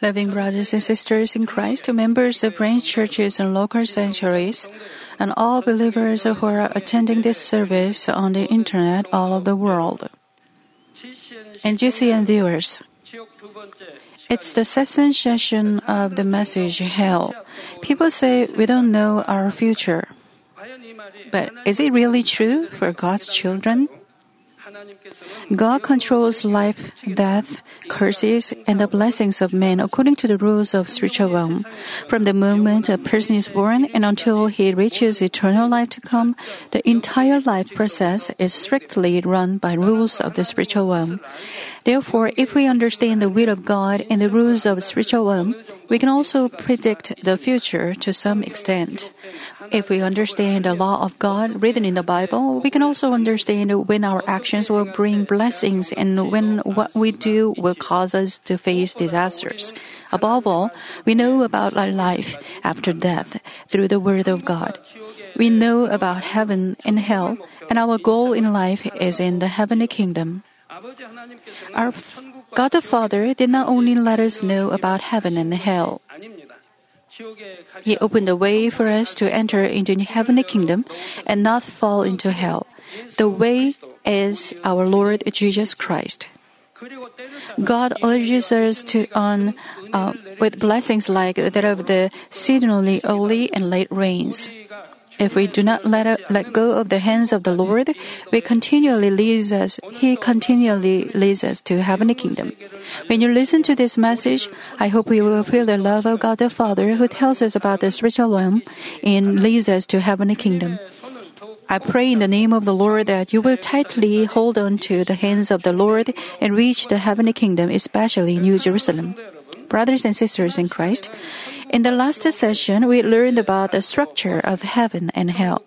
Loving brothers and sisters in Christ, members of branch churches and local sanctuaries, and all believers who are attending this service on the internet all over the world. And GCN viewers, it's the second session of the message Hell. People say we don't know our future. But is it really true for God's children? God controls life, death, curses, and the blessings of men according to the rules of spiritual realm. From the moment a person is born and until he reaches eternal life to come, the entire life process is strictly run by rules of the spiritual realm. Therefore, if we understand the will of God and the rules of spiritual realm, we can also predict the future to some extent. If we understand the law of God written in the Bible, we can also understand when our actions will bring blessings and when what we do will cause us to face disasters. Above all, we know about our life after death through the Word of God. We know about heaven and hell, and our goal in life is in the heavenly kingdom. Our God the Father did not only let us know about heaven and hell. He opened the way for us to enter into the heavenly kingdom and not fall into hell. The way is our Lord Jesus Christ. God urges us to on uh, with blessings like that of the seasonally early and late rains. If we do not let, let go of the hands of the Lord, we continually leads us, He continually leads us to heavenly kingdom. When you listen to this message, I hope you will feel the love of God the Father who tells us about the spiritual realm and leads us to heavenly kingdom. I pray in the name of the Lord that you will tightly hold on to the hands of the Lord and reach the heavenly kingdom, especially New Jerusalem brothers and sisters in Christ, in the last session we learned about the structure of heaven and hell.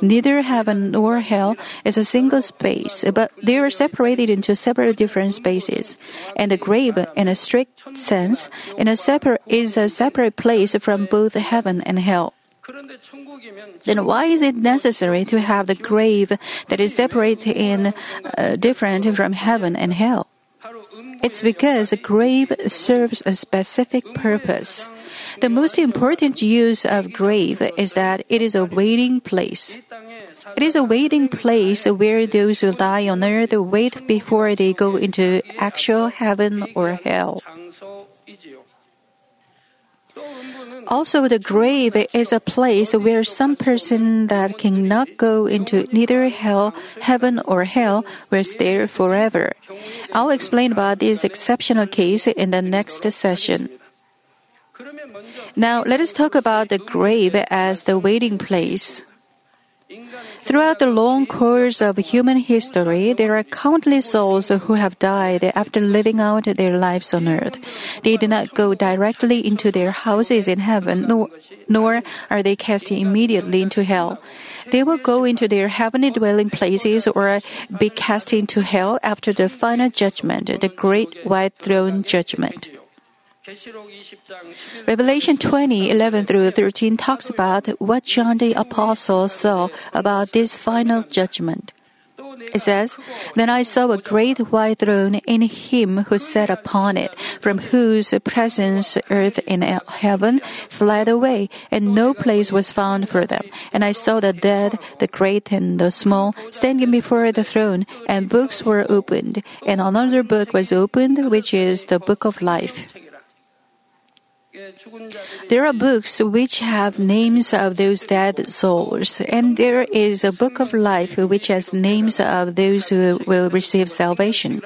Neither heaven nor hell is a single space, but they are separated into several different spaces. And the grave, in a strict sense, in a separate, is a separate place from both heaven and hell. Then why is it necessary to have the grave that is separate in uh, different from heaven and hell? It's because a grave serves a specific purpose. The most important use of grave is that it is a waiting place. It is a waiting place where those who die on earth wait before they go into actual heaven or hell. Also, the grave is a place where some person that cannot go into neither hell, heaven or hell will stay forever. I'll explain about this exceptional case in the next session. Now, let us talk about the grave as the waiting place. Throughout the long course of human history, there are countless souls who have died after living out their lives on earth. They do not go directly into their houses in heaven, nor, nor are they cast immediately into hell. They will go into their heavenly dwelling places or be cast into hell after the final judgment, the great white throne judgment. Revelation 20, 11 through 13 talks about what John the Apostle saw about this final judgment. It says, Then I saw a great white throne and him who sat upon it, from whose presence earth and heaven fled away, and no place was found for them. And I saw the dead, the great and the small, standing before the throne, and books were opened. And another book was opened, which is the book of life. There are books which have names of those dead souls, and there is a book of life which has names of those who will receive salvation.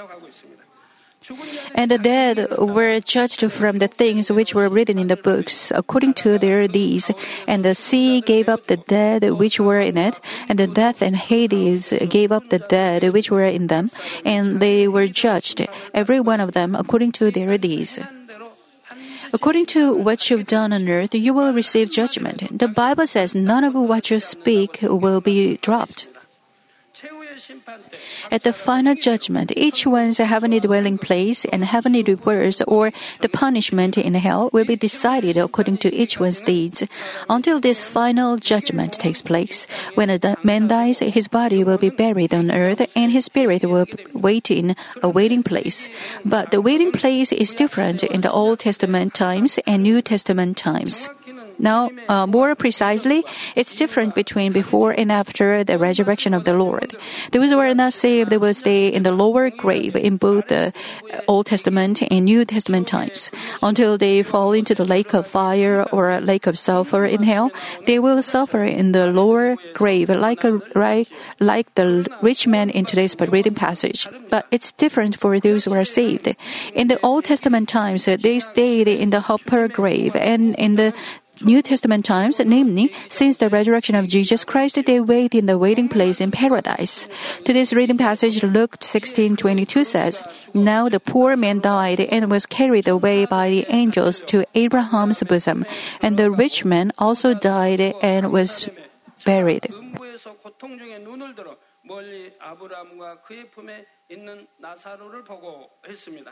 And the dead were judged from the things which were written in the books according to their deeds. And the sea gave up the dead which were in it, and the death and Hades gave up the dead which were in them, and they were judged, every one of them according to their deeds. According to what you've done on earth, you will receive judgment. The Bible says none of what you speak will be dropped. At the final judgment, each one's heavenly dwelling place and heavenly rewards or the punishment in hell will be decided according to each one's deeds. Until this final judgment takes place, when a man dies, his body will be buried on earth and his spirit will wait in a waiting place. But the waiting place is different in the Old Testament times and New Testament times. Now, uh, more precisely, it's different between before and after the resurrection of the Lord. Those who are not saved they will stay in the lower grave in both the Old Testament and New Testament times. Until they fall into the lake of fire or a lake of sulfur in hell, they will suffer in the lower grave like a like the rich man in today's reading passage. But it's different for those who are saved. In the Old Testament times, they stayed in the upper grave, and in the New Testament times, namely, since the resurrection of Jesus Christ, they wait in the waiting place in paradise. Today's reading passage, Luke 16:22 says, "Now the poor man died and was carried away by the angels to Abraham's bosom, and the rich man also died and was buried." 음부에서 고통 중에 눈을 들어 멀리 아브라함과 그의 품에 있는 나사로를 보고 했습니다.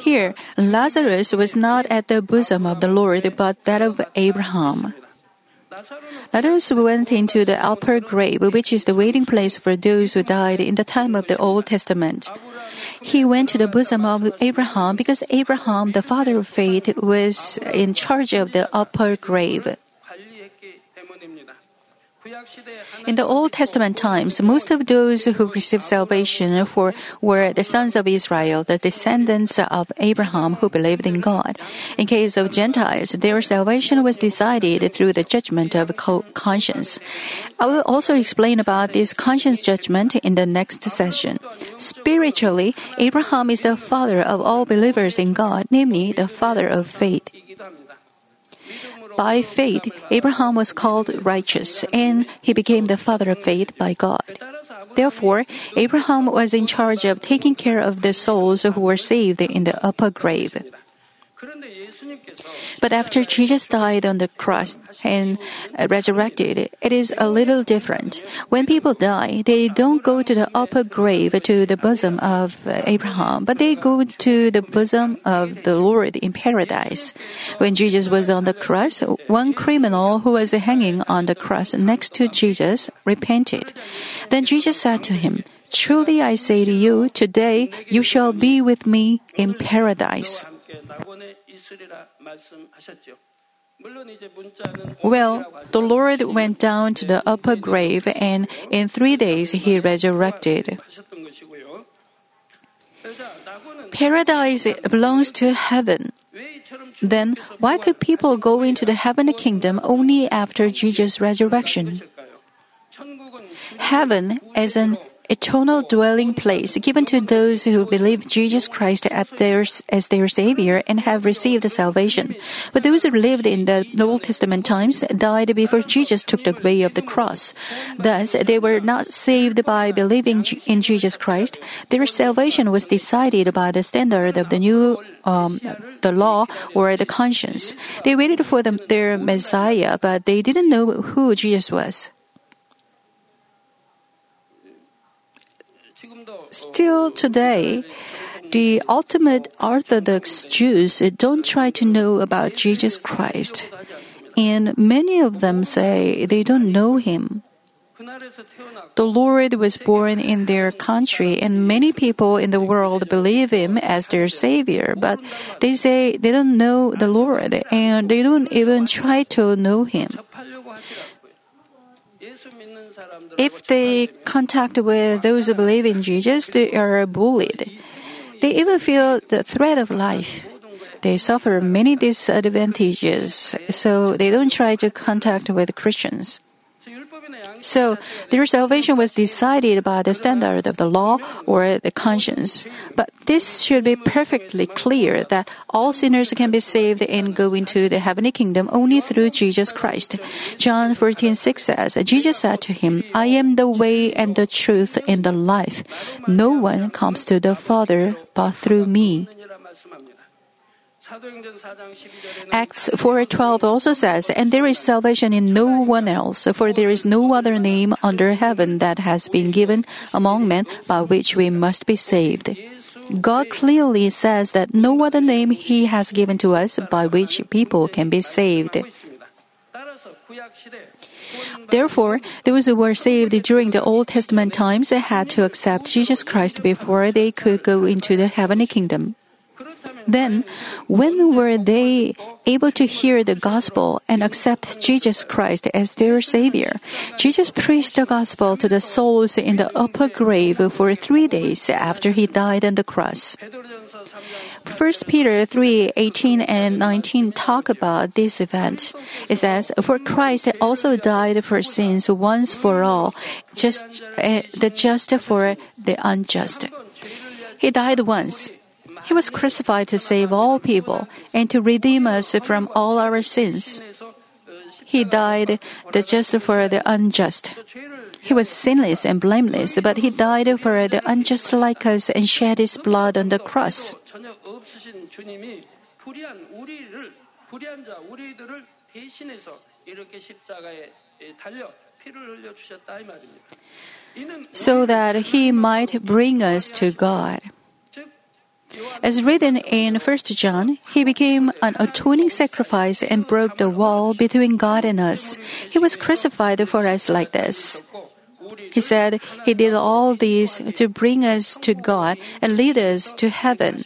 Here, Lazarus was not at the bosom of the Lord, but that of Abraham. Lazarus went into the upper grave, which is the waiting place for those who died in the time of the Old Testament. He went to the bosom of Abraham because Abraham, the father of faith, was in charge of the upper grave. In the Old Testament times, most of those who received salvation for were the sons of Israel, the descendants of Abraham who believed in God. In case of Gentiles, their salvation was decided through the judgment of conscience. I will also explain about this conscience judgment in the next session. Spiritually, Abraham is the father of all believers in God, namely the father of faith. By faith, Abraham was called righteous, and he became the father of faith by God. Therefore, Abraham was in charge of taking care of the souls who were saved in the upper grave. But after Jesus died on the cross and uh, resurrected, it is a little different. When people die, they don't go to the upper grave to the bosom of uh, Abraham, but they go to the bosom of the Lord in paradise. When Jesus was on the cross, one criminal who was hanging on the cross next to Jesus repented. Then Jesus said to him, Truly I say to you, today you shall be with me in paradise. Well, the Lord went down to the upper grave and in three days he resurrected. Paradise belongs to heaven. Then why could people go into the heavenly kingdom only after Jesus' resurrection? Heaven is an eternal dwelling place given to those who believe Jesus Christ as their, as their Savior and have received salvation. But those who lived in the Old Testament times died before Jesus took the way of the cross. Thus, they were not saved by believing in Jesus Christ. Their salvation was decided by the standard of the new um, the law or the conscience. They waited for them, their Messiah, but they didn't know who Jesus was. still today, the ultimate Orthodox Jews eh, don't try to know about Jesus Christ. And many of them say they don't know him. The Lord was born in their country, and many people in the world believe him as their Savior, but they say they don't know the Lord, and they don't even try to know him if they contact with those who believe in Jesus, they are bullied. They even feel the threat of life. They suffer many disadvantages, so they don't try to contact with Christians. So their salvation was decided by the standard of the law or the conscience. But this should be perfectly clear that all sinners can be saved and go into the heavenly kingdom only through Jesus Christ. John 14:6 says, Jesus said to him, "I am the way and the truth and the life. No one comes to the Father but through me." Acts 4:12 also says, "And there is salvation in no one else, for there is no other name under heaven that has been given among men by which we must be saved." God clearly says that no other name he has given to us by which people can be saved. Therefore, those who were saved during the Old Testament times had to accept Jesus Christ before they could go into the heavenly kingdom. Then, when were they able to hear the gospel and accept Jesus Christ as their Savior? Jesus preached the gospel to the souls in the upper grave for three days after he died on the cross. 1 Peter 3 18 and 19 talk about this event. It says, For Christ also died for sins once for all, just uh, the just for the unjust. He died once. He was crucified to save all people and to redeem us from all our sins. He died the just for the unjust. He was sinless and blameless, but he died for the unjust like us and shed his blood on the cross. So that he might bring us to God. As written in 1 John, he became an atoning sacrifice and broke the wall between God and us. He was crucified for us like this. He said he did all these to bring us to God and lead us to heaven.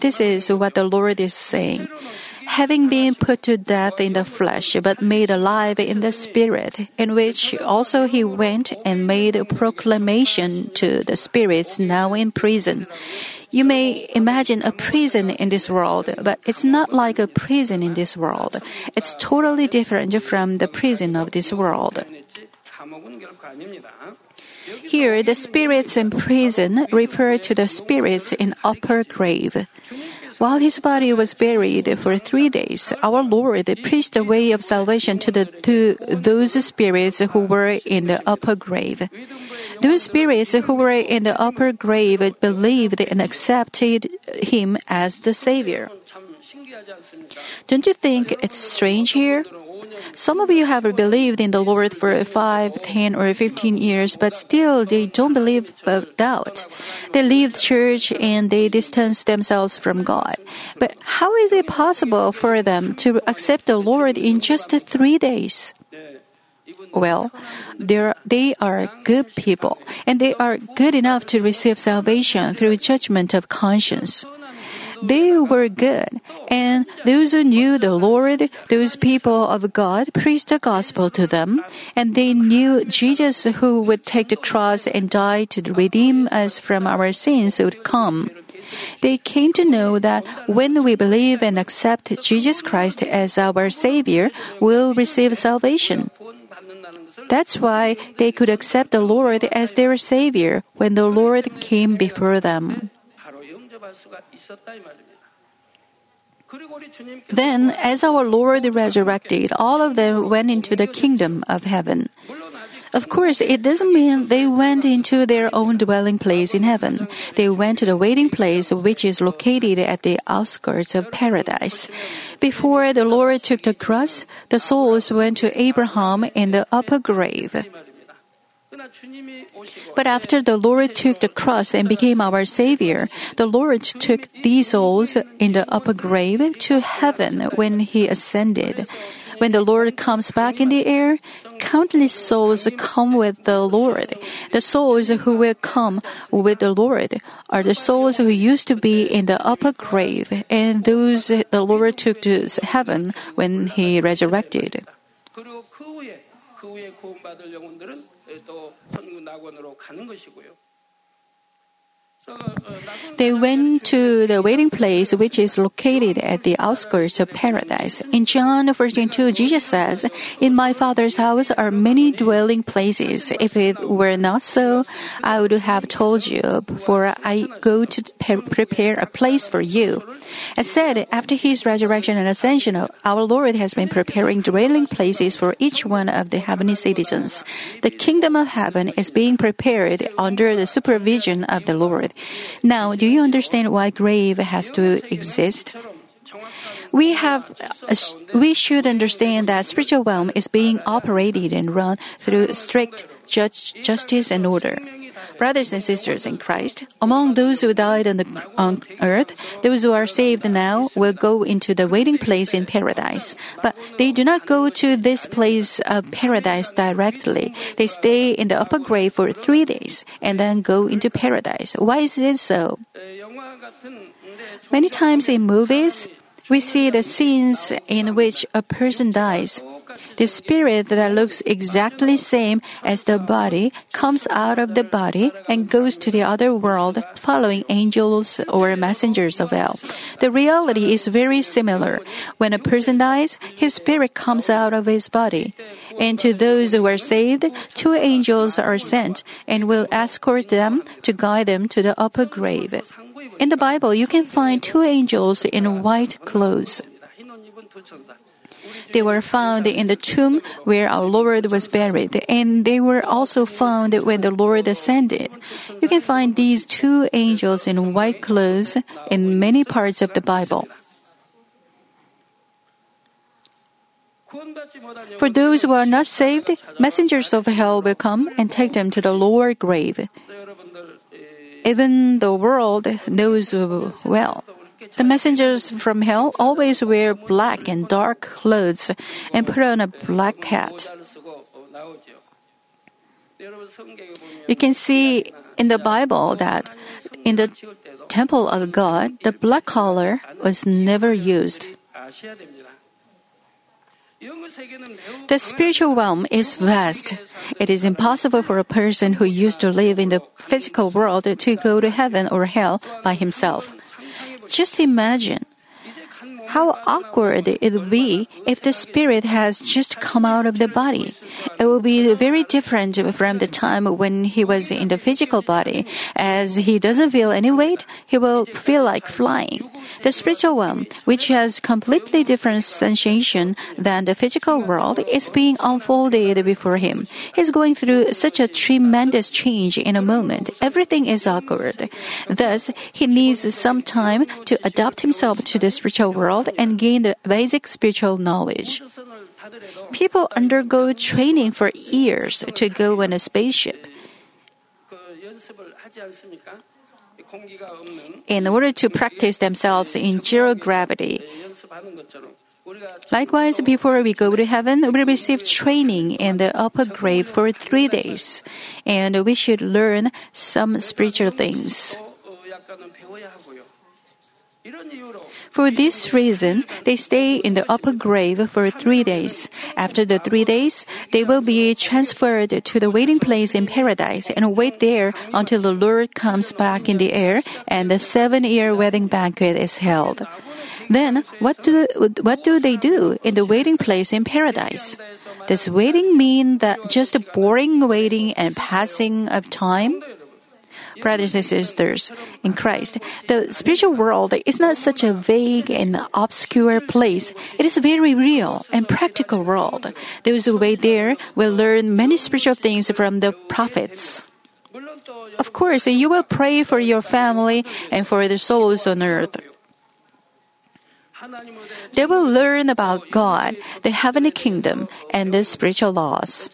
This is what the Lord is saying. Having been put to death in the flesh, but made alive in the spirit, in which also he went and made a proclamation to the spirits now in prison you may imagine a prison in this world, but it's not like a prison in this world. It's totally different from the prison of this world. Here, the spirits in prison refer to the spirits in upper grave. While his body was buried for three days, our Lord preached the way of salvation to, the, to those spirits who were in the upper grave. Those spirits who were in the upper grave believed and accepted him as the Savior. Don't you think it's strange here? Some of you have believed in the Lord for 5, 10, or 15 years, but still they don't believe but doubt. They leave church and they distance themselves from God. But how is it possible for them to accept the Lord in just three days? Well, they're, they are good people, and they are good enough to receive salvation through judgment of conscience. They were good, and those who knew the Lord, those people of God, preached the gospel to them, and they knew Jesus who would take the cross and die to redeem us from our sins would come. They came to know that when we believe and accept Jesus Christ as our Savior, we'll receive salvation. That's why they could accept the Lord as their Savior when the Lord came before them. Then, as our Lord resurrected, all of them went into the kingdom of heaven. Of course, it doesn't mean they went into their own dwelling place in heaven. They went to the waiting place, which is located at the outskirts of paradise. Before the Lord took the cross, the souls went to Abraham in the upper grave. But after the Lord took the cross and became our Savior, the Lord took these souls in the upper grave to heaven when He ascended. When the Lord comes back in the air, countless souls come with the Lord. The souls who will come with the Lord are the souls who used to be in the upper grave and those the Lord took to heaven when He resurrected. 그리고 그 후에 그 후에 구원받을 영혼들은 또 천국 낙원으로 가는 것이고요. They went to the waiting place, which is located at the outskirts of paradise. In John 14 2, Jesus says, In my Father's house are many dwelling places. If it were not so, I would have told you, for I go to prepare a place for you. As said, after his resurrection and ascension, our Lord has been preparing dwelling places for each one of the heavenly citizens. The kingdom of heaven is being prepared under the supervision of the Lord. Now, do you understand why grave has to exist? we have uh, we should understand that spiritual realm is being operated and run through strict judge, justice and order. Brothers and sisters in Christ, among those who died on, the, on earth, those who are saved now will go into the waiting place in paradise. But they do not go to this place of paradise directly. They stay in the upper grave for three days and then go into paradise. Why is it so? Many times in movies, we see the scenes in which a person dies. The spirit that looks exactly same as the body comes out of the body and goes to the other world following angels or messengers of hell. The reality is very similar. When a person dies, his spirit comes out of his body. And to those who are saved, two angels are sent and will escort them to guide them to the upper grave. In the Bible, you can find two angels in white clothes. They were found in the tomb where our Lord was buried, and they were also found when the Lord ascended. You can find these two angels in white clothes in many parts of the Bible. For those who are not saved, messengers of hell will come and take them to the lower grave. Even the world knows well. The messengers from hell always wear black and dark clothes and put on a black hat. You can see in the Bible that in the temple of God, the black color was never used. The spiritual realm is vast. It is impossible for a person who used to live in the physical world to go to heaven or hell by himself. Just imagine how awkward it would be if the spirit has just come out of the body. It will be very different from the time when he was in the physical body. As he doesn't feel any weight, he will feel like flying. The spiritual one, which has completely different sensation than the physical world, is being unfolded before him. He's going through such a tremendous change in a moment. Everything is awkward. Thus, he needs some time to adapt himself to the spiritual world world and gain the basic spiritual knowledge. People undergo training for years to go on a spaceship. In order to practice themselves in zero gravity. Likewise, before we go to heaven, we receive training in the upper grave for three days, and we should learn some spiritual things. For this reason, they stay in the upper grave for three days. After the three days, they will be transferred to the waiting place in paradise and wait there until the Lord comes back in the air and the seven year wedding banquet is held. Then, what do, what do they do in the waiting place in paradise? Does waiting mean that just boring waiting and passing of time? Brothers and sisters in Christ, the spiritual world is not such a vague and obscure place. It is a very real and practical world. Those who wait there will learn many spiritual things from the prophets. Of course, you will pray for your family and for the souls on earth. They will learn about God, the heavenly kingdom, and the spiritual laws.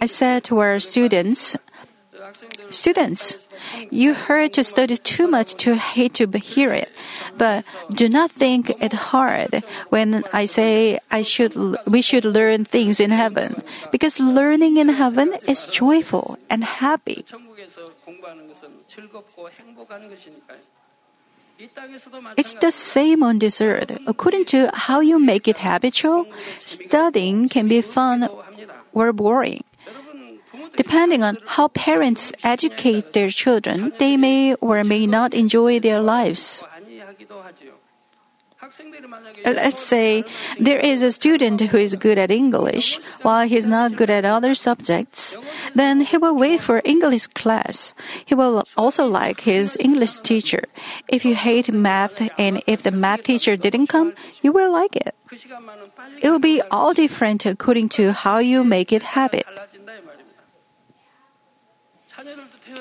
I said to our students, Students, you heard to study too much to hate to hear it, but do not think it hard when I say I should we should learn things in heaven because learning in heaven is joyful and happy. It's the same on this earth. According to how you make it habitual, studying can be fun or boring. Depending on how parents educate their children, they may or may not enjoy their lives. Let's say there is a student who is good at English while he's not good at other subjects. Then he will wait for English class. He will also like his English teacher. If you hate math and if the math teacher didn't come, you will like it. It will be all different according to how you make it habit.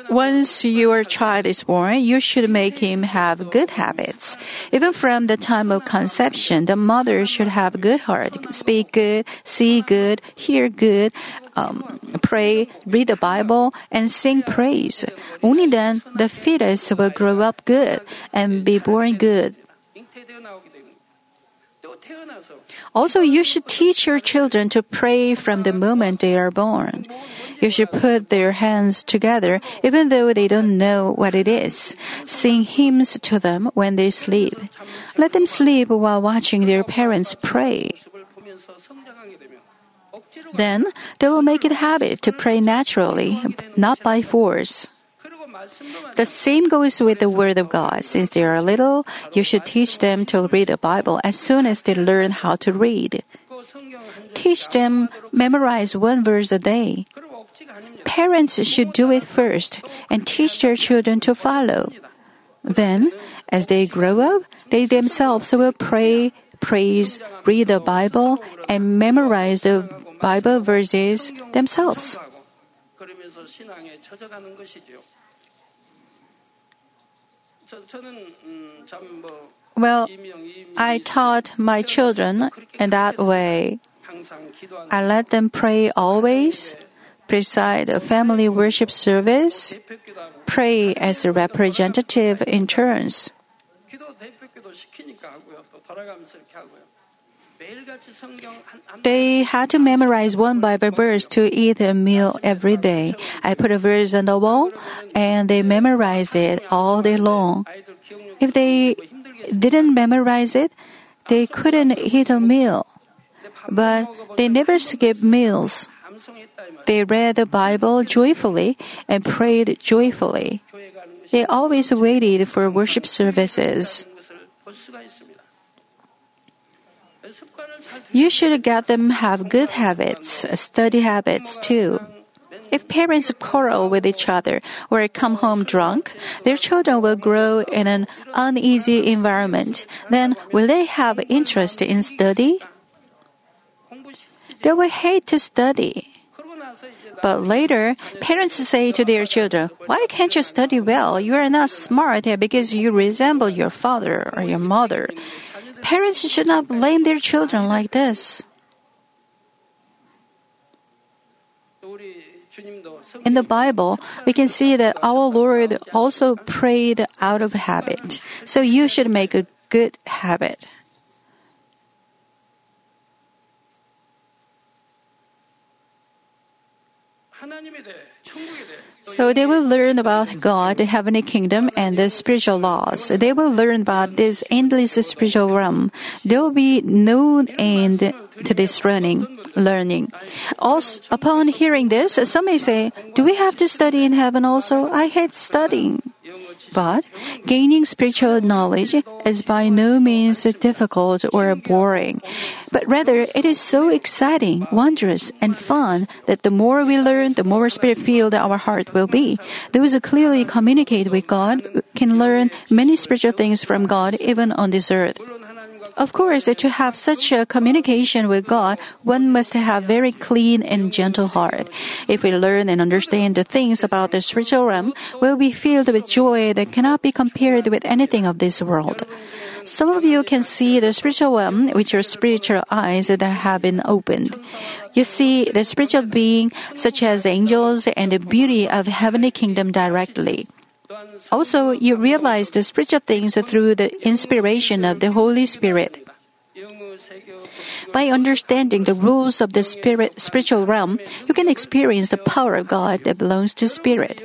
Once your child is born, you should make him have good habits. Even from the time of conception, the mother should have good heart, speak good, see good, hear good, um, pray, read the Bible, and sing praise. Only then the fetus will grow up good and be born good. Also, you should teach your children to pray from the moment they are born. You should put their hands together even though they don't know what it is. Sing hymns to them when they sleep. Let them sleep while watching their parents pray. Then they will make it a habit to pray naturally, not by force. The same goes with the Word of God. Since they are little, you should teach them to read the Bible as soon as they learn how to read. Teach them memorize one verse a day. Parents should do it first and teach their children to follow. Then, as they grow up, they themselves will pray, praise, read the Bible, and memorize the Bible verses themselves. Well, I taught my children in that way. I let them pray always, preside a family worship service, pray as a representative in turns. They had to memorize one Bible verse to eat a meal every day. I put a verse on the wall and they memorized it all day long. If they didn't memorize it, they couldn't eat a meal. But they never skipped meals. They read the Bible joyfully and prayed joyfully. They always waited for worship services. You should get them have good habits, study habits too. If parents quarrel with each other or come home drunk, their children will grow in an uneasy environment. Then will they have interest in study? They will hate to study. But later, parents say to their children, Why can't you study well? You are not smart because you resemble your father or your mother. Parents should not blame their children like this. In the Bible, we can see that our Lord also prayed out of habit. So you should make a good habit. So they will learn about God, the heavenly kingdom, and the spiritual laws. They will learn about this endless spiritual realm. There will be no end to this learning. Learning. Also, upon hearing this, some may say, "Do we have to study in heaven also? I hate studying." But gaining spiritual knowledge is by no means difficult or boring, but rather it is so exciting, wondrous, and fun that the more we learn, the more spirit filled our heart will be. Those who clearly communicate with God can learn many spiritual things from God even on this earth. Of course, to have such a communication with God, one must have very clean and gentle heart. If we learn and understand the things about the spiritual realm, we'll be filled with joy that cannot be compared with anything of this world. Some of you can see the spiritual realm with your spiritual eyes that have been opened. You see the spiritual being, such as angels and the beauty of heavenly kingdom directly. Also, you realize the spiritual things through the inspiration of the Holy Spirit. By understanding the rules of the spirit, spiritual realm, you can experience the power of God that belongs to spirit.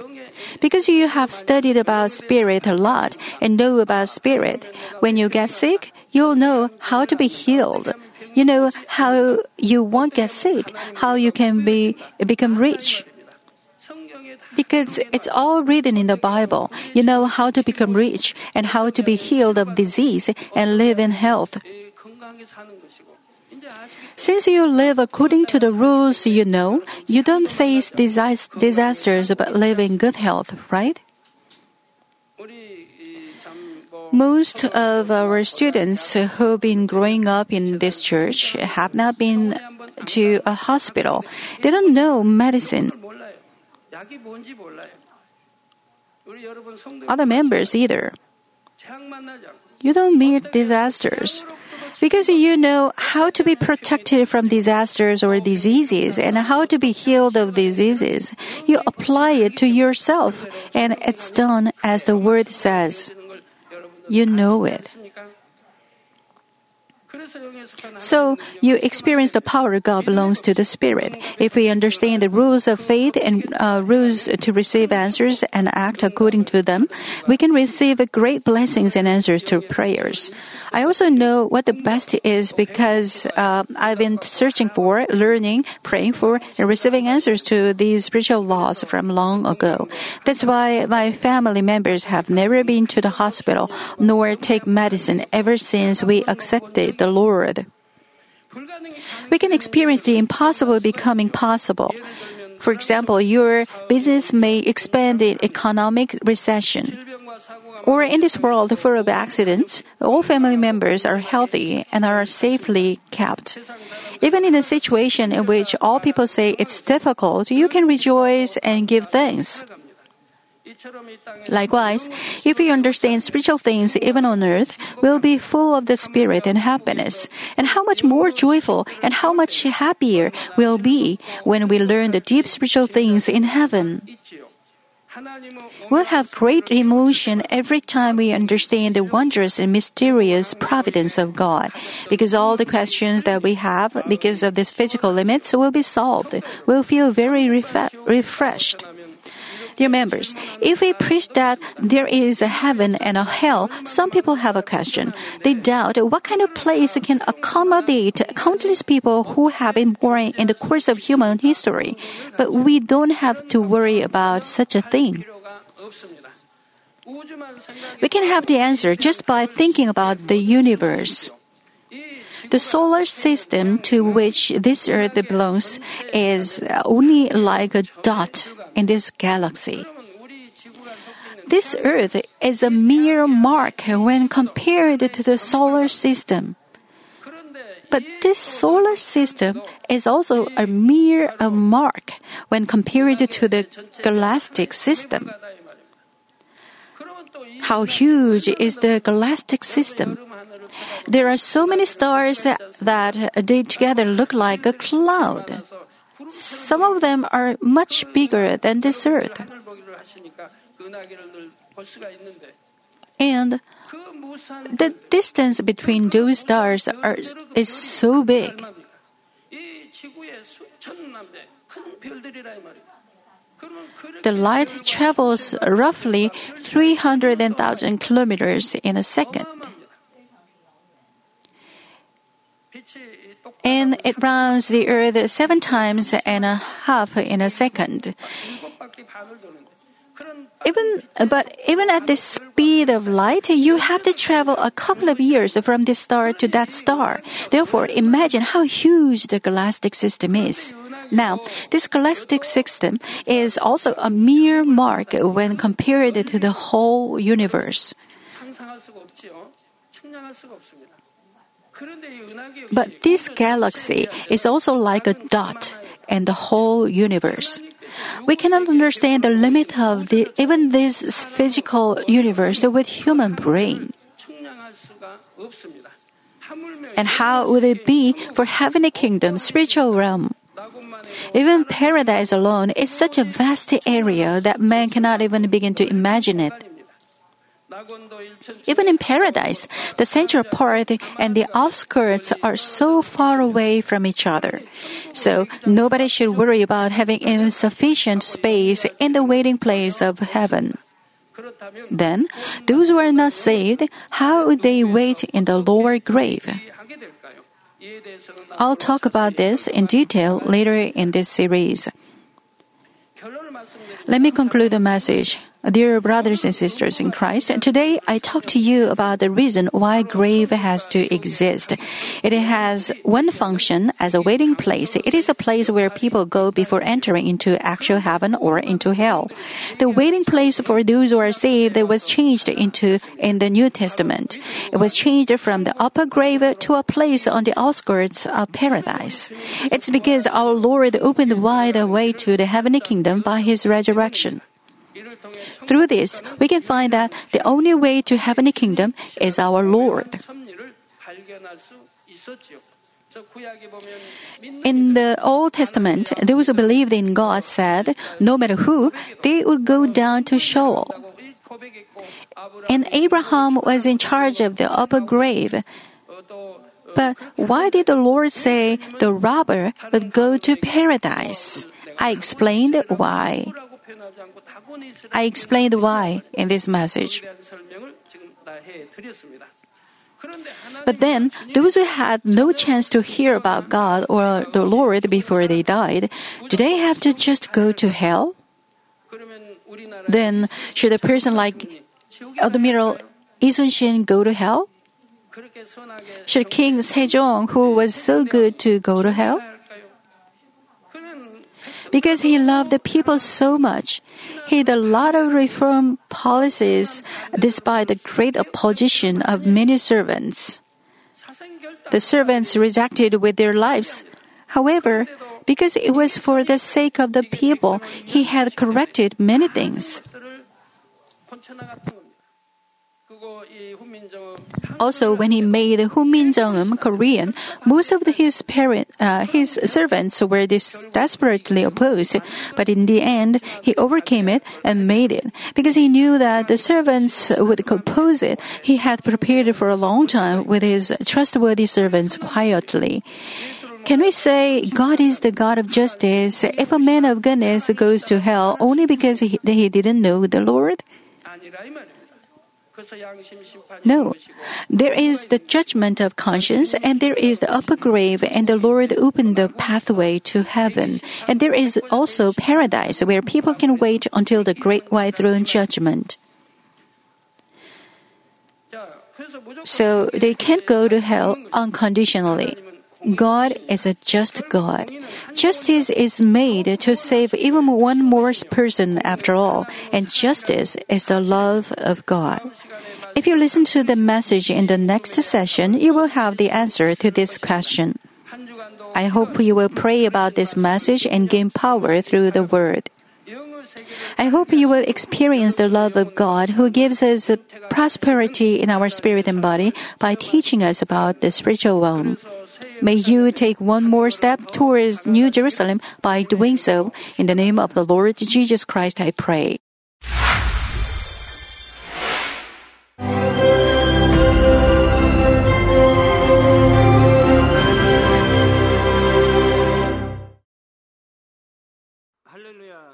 Because you have studied about spirit a lot and know about spirit, when you get sick, you'll know how to be healed. You know how you won't get sick, how you can be become rich because it's all written in the Bible. You know how to become rich and how to be healed of disease and live in health. Since you live according to the rules you know, you don't face disasters but live in good health, right? Most of our students who've been growing up in this church have not been to a hospital. They don't know medicine other members either. You don't meet disasters because you know how to be protected from disasters or diseases and how to be healed of diseases. You apply it to yourself and it's done as the word says. You know it. So you experience the power God belongs to the Spirit. If we understand the rules of faith and uh, rules to receive answers and act according to them, we can receive great blessings and answers to prayers. I also know what the best is because uh, I've been searching for, learning, praying for, and receiving answers to these spiritual laws from long ago. That's why my family members have never been to the hospital nor take medicine ever since we accepted the Lord. We can experience the impossible becoming possible. For example, your business may expand in economic recession. Or in this world full of accidents, all family members are healthy and are safely kept. Even in a situation in which all people say it's difficult, you can rejoice and give thanks. Likewise, if we understand spiritual things even on earth, we'll be full of the Spirit and happiness. And how much more joyful and how much happier we'll be when we learn the deep spiritual things in heaven. We'll have great emotion every time we understand the wondrous and mysterious providence of God, because all the questions that we have because of these physical limits will be solved. We'll feel very refa- refreshed. Dear members, if we preach that there is a heaven and a hell, some people have a question. They doubt what kind of place can accommodate countless people who have been born in the course of human history. But we don't have to worry about such a thing. We can have the answer just by thinking about the universe. The solar system to which this Earth belongs is only like a dot in this galaxy. This Earth is a mere mark when compared to the solar system. But this solar system is also a mere a mark when compared to the galactic system. How huge is the galactic system? There are so many stars that they together look like a cloud. Some of them are much bigger than this earth. And the distance between those stars are, is so big. The light travels roughly 300,000 kilometers in a second and it rounds the earth seven times and a half in a second. Even, but even at the speed of light, you have to travel a couple of years from this star to that star. Therefore, imagine how huge the galactic system is. Now, this galactic system is also a mere mark when compared to the whole universe. But this galaxy is also like a dot in the whole universe. We cannot understand the limit of the, even this physical universe with human brain. And how would it be for heavenly kingdom, spiritual realm? Even paradise alone is such a vast area that man cannot even begin to imagine it. Even in paradise, the central part and the outskirts are so far away from each other. So nobody should worry about having insufficient space in the waiting place of heaven. Then, those who are not saved, how would they wait in the lower grave? I'll talk about this in detail later in this series. Let me conclude the message. Dear brothers and sisters in Christ, today I talk to you about the reason why grave has to exist. It has one function as a waiting place. It is a place where people go before entering into actual heaven or into hell. The waiting place for those who are saved was changed into in the New Testament. It was changed from the upper grave to a place on the outskirts of paradise. It's because our Lord opened wide a way to the heavenly kingdom by his resurrection. Through this, we can find that the only way to heavenly kingdom is our Lord. In the Old Testament, those who believed in God said, no matter who, they would go down to Sheol. And Abraham was in charge of the upper grave. But why did the Lord say the robber would go to paradise? I explained why. I explained why in this message. But then, those who had no chance to hear about God or the Lord before they died, do they have to just go to hell? Then, should a person like Admiral Isun go to hell? Should King Sejong, who was so good, to go to hell? Because he loved the people so much, he did a lot of reform policies despite the great opposition of many servants. The servants rejected with their lives. However, because it was for the sake of the people, he had corrected many things. Also, when he made Hunminjeongeum Korean, most of his parent, uh, his servants were desperately opposed. But in the end, he overcame it and made it because he knew that the servants would oppose it. He had prepared for a long time with his trustworthy servants quietly. Can we say God is the God of justice if a man of goodness goes to hell only because he, he didn't know the Lord? No. There is the judgment of conscience, and there is the upper grave, and the Lord opened the pathway to heaven. And there is also paradise where people can wait until the great white throne judgment. So they can't go to hell unconditionally. God is a just God. Justice is made to save even one more person after all, and justice is the love of God. If you listen to the message in the next session, you will have the answer to this question. I hope you will pray about this message and gain power through the word. I hope you will experience the love of God who gives us prosperity in our spirit and body by teaching us about the spiritual realm. May you take one more step towards New Jerusalem by doing so. In the name of the Lord Jesus Christ, I pray.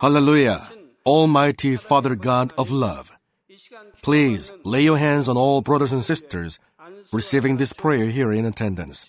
Hallelujah! Almighty Father God of love, please lay your hands on all brothers and sisters receiving this prayer here in attendance.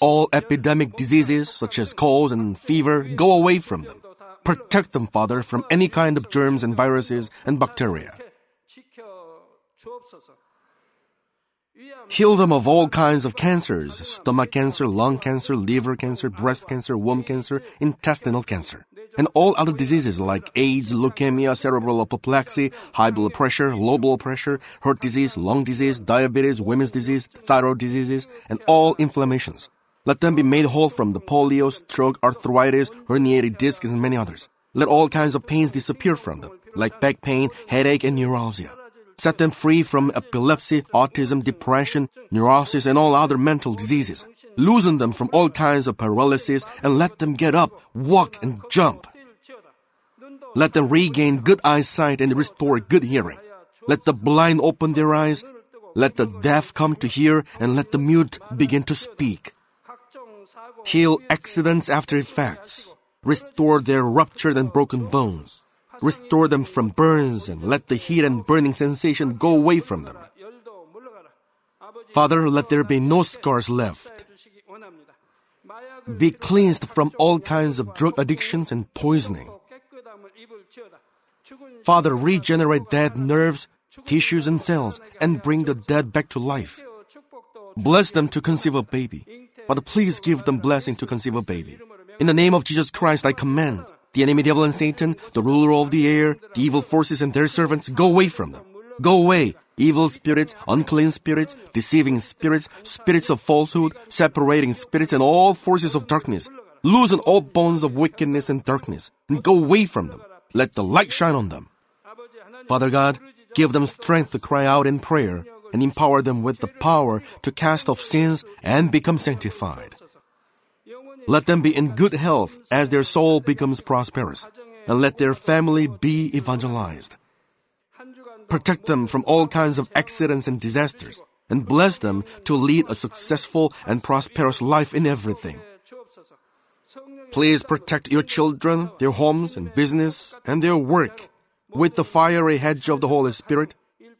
all epidemic diseases such as colds and fever go away from them. Protect them, Father, from any kind of germs and viruses and bacteria. Heal them of all kinds of cancers stomach cancer, lung cancer, liver cancer, breast cancer, womb cancer, intestinal cancer, and all other diseases like AIDS, leukemia, cerebral apoplexy, high blood pressure, low blood pressure, heart disease, lung disease, diabetes, women's disease, thyroid diseases, and all inflammations. Let them be made whole from the polio, stroke, arthritis, herniated discs, and many others. Let all kinds of pains disappear from them, like back pain, headache, and neuralgia. Set them free from epilepsy, autism, depression, neurosis, and all other mental diseases. Loosen them from all kinds of paralysis and let them get up, walk, and jump. Let them regain good eyesight and restore good hearing. Let the blind open their eyes. Let the deaf come to hear and let the mute begin to speak. Heal accidents after effects. Restore their ruptured and broken bones. Restore them from burns and let the heat and burning sensation go away from them. Father, let there be no scars left. Be cleansed from all kinds of drug addictions and poisoning. Father, regenerate dead nerves, tissues, and cells and bring the dead back to life. Bless them to conceive a baby. Father, please give them blessing to conceive a baby. In the name of Jesus Christ, I command the enemy devil and Satan, the ruler of the air, the evil forces and their servants, go away from them. Go away, evil spirits, unclean spirits, deceiving spirits, spirits of falsehood, separating spirits, and all forces of darkness. Loosen all bonds of wickedness and darkness, and go away from them. Let the light shine on them. Father God, give them strength to cry out in prayer, and empower them with the power to cast off sins and become sanctified. Let them be in good health as their soul becomes prosperous, and let their family be evangelized. Protect them from all kinds of accidents and disasters, and bless them to lead a successful and prosperous life in everything. Please protect your children, their homes and business, and their work with the fiery hedge of the Holy Spirit,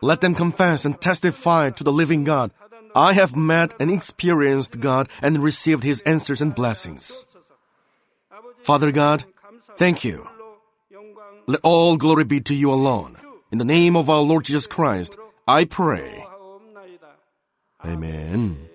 Let them confess and testify to the living God. I have met and experienced God and received His answers and blessings. Father God, thank you. Let all glory be to you alone. In the name of our Lord Jesus Christ, I pray. Amen.